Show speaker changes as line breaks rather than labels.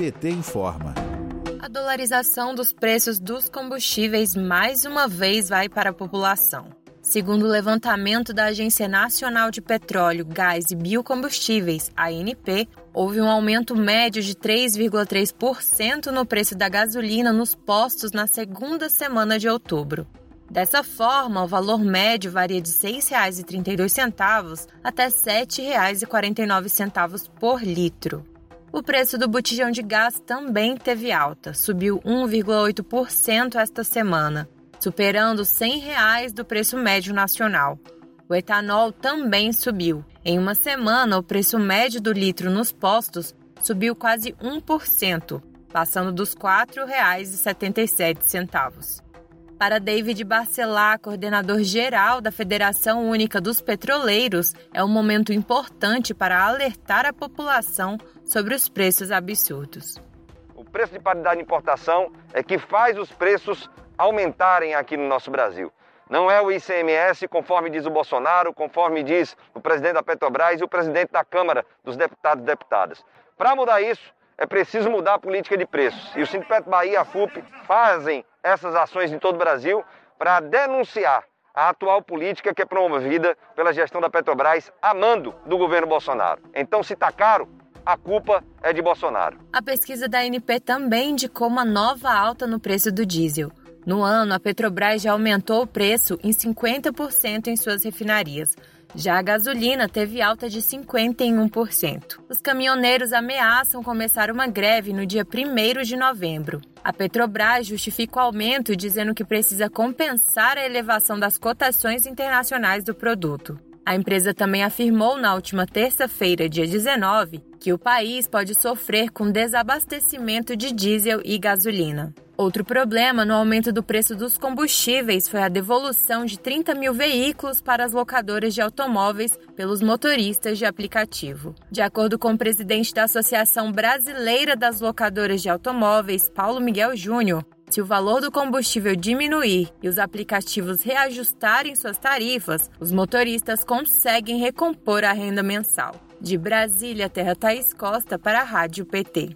PT informa.
A dolarização dos preços dos combustíveis mais uma vez vai para a população. Segundo o levantamento da Agência Nacional de Petróleo, Gás e Biocombustíveis, ANP, houve um aumento médio de 3,3% no preço da gasolina nos postos na segunda semana de outubro. Dessa forma, o valor médio varia de R$ 6,32 até R$ 7,49 por litro. O preço do botijão de gás também teve alta, subiu 1,8% esta semana, superando 100 reais do preço médio nacional. O etanol também subiu. Em uma semana, o preço médio do litro nos postos subiu quase 1%, passando dos R$ 4,77. Para David Barcelar, coordenador geral da Federação Única dos Petroleiros, é um momento importante para alertar a população sobre os preços absurdos.
O preço de paridade de importação é que faz os preços aumentarem aqui no nosso Brasil. Não é o ICMS, conforme diz o Bolsonaro, conforme diz o presidente da Petrobras e o presidente da Câmara dos Deputados e Deputadas. Para mudar isso, é preciso mudar a política de preços. E o Sindicato Bahia e a FUP fazem essas ações em todo o Brasil para denunciar a atual política que é promovida pela gestão da Petrobras, amando do governo Bolsonaro. Então, se está caro, a culpa é de Bolsonaro.
A pesquisa da ANP também indicou uma nova alta no preço do diesel. No ano, a Petrobras já aumentou o preço em 50% em suas refinarias. Já a gasolina teve alta de 51%. Os caminhoneiros ameaçam começar uma greve no dia 1 de novembro. A Petrobras justifica o aumento dizendo que precisa compensar a elevação das cotações internacionais do produto. A empresa também afirmou na última terça-feira, dia 19, que o país pode sofrer com desabastecimento de diesel e gasolina. Outro problema no aumento do preço dos combustíveis foi a devolução de 30 mil veículos para as locadoras de automóveis pelos motoristas de aplicativo. De acordo com o presidente da Associação Brasileira das Locadoras de Automóveis, Paulo Miguel Júnior, se o valor do combustível diminuir e os aplicativos reajustarem suas tarifas, os motoristas conseguem recompor a renda mensal. De Brasília, Terra Thaís Costa para a Rádio PT.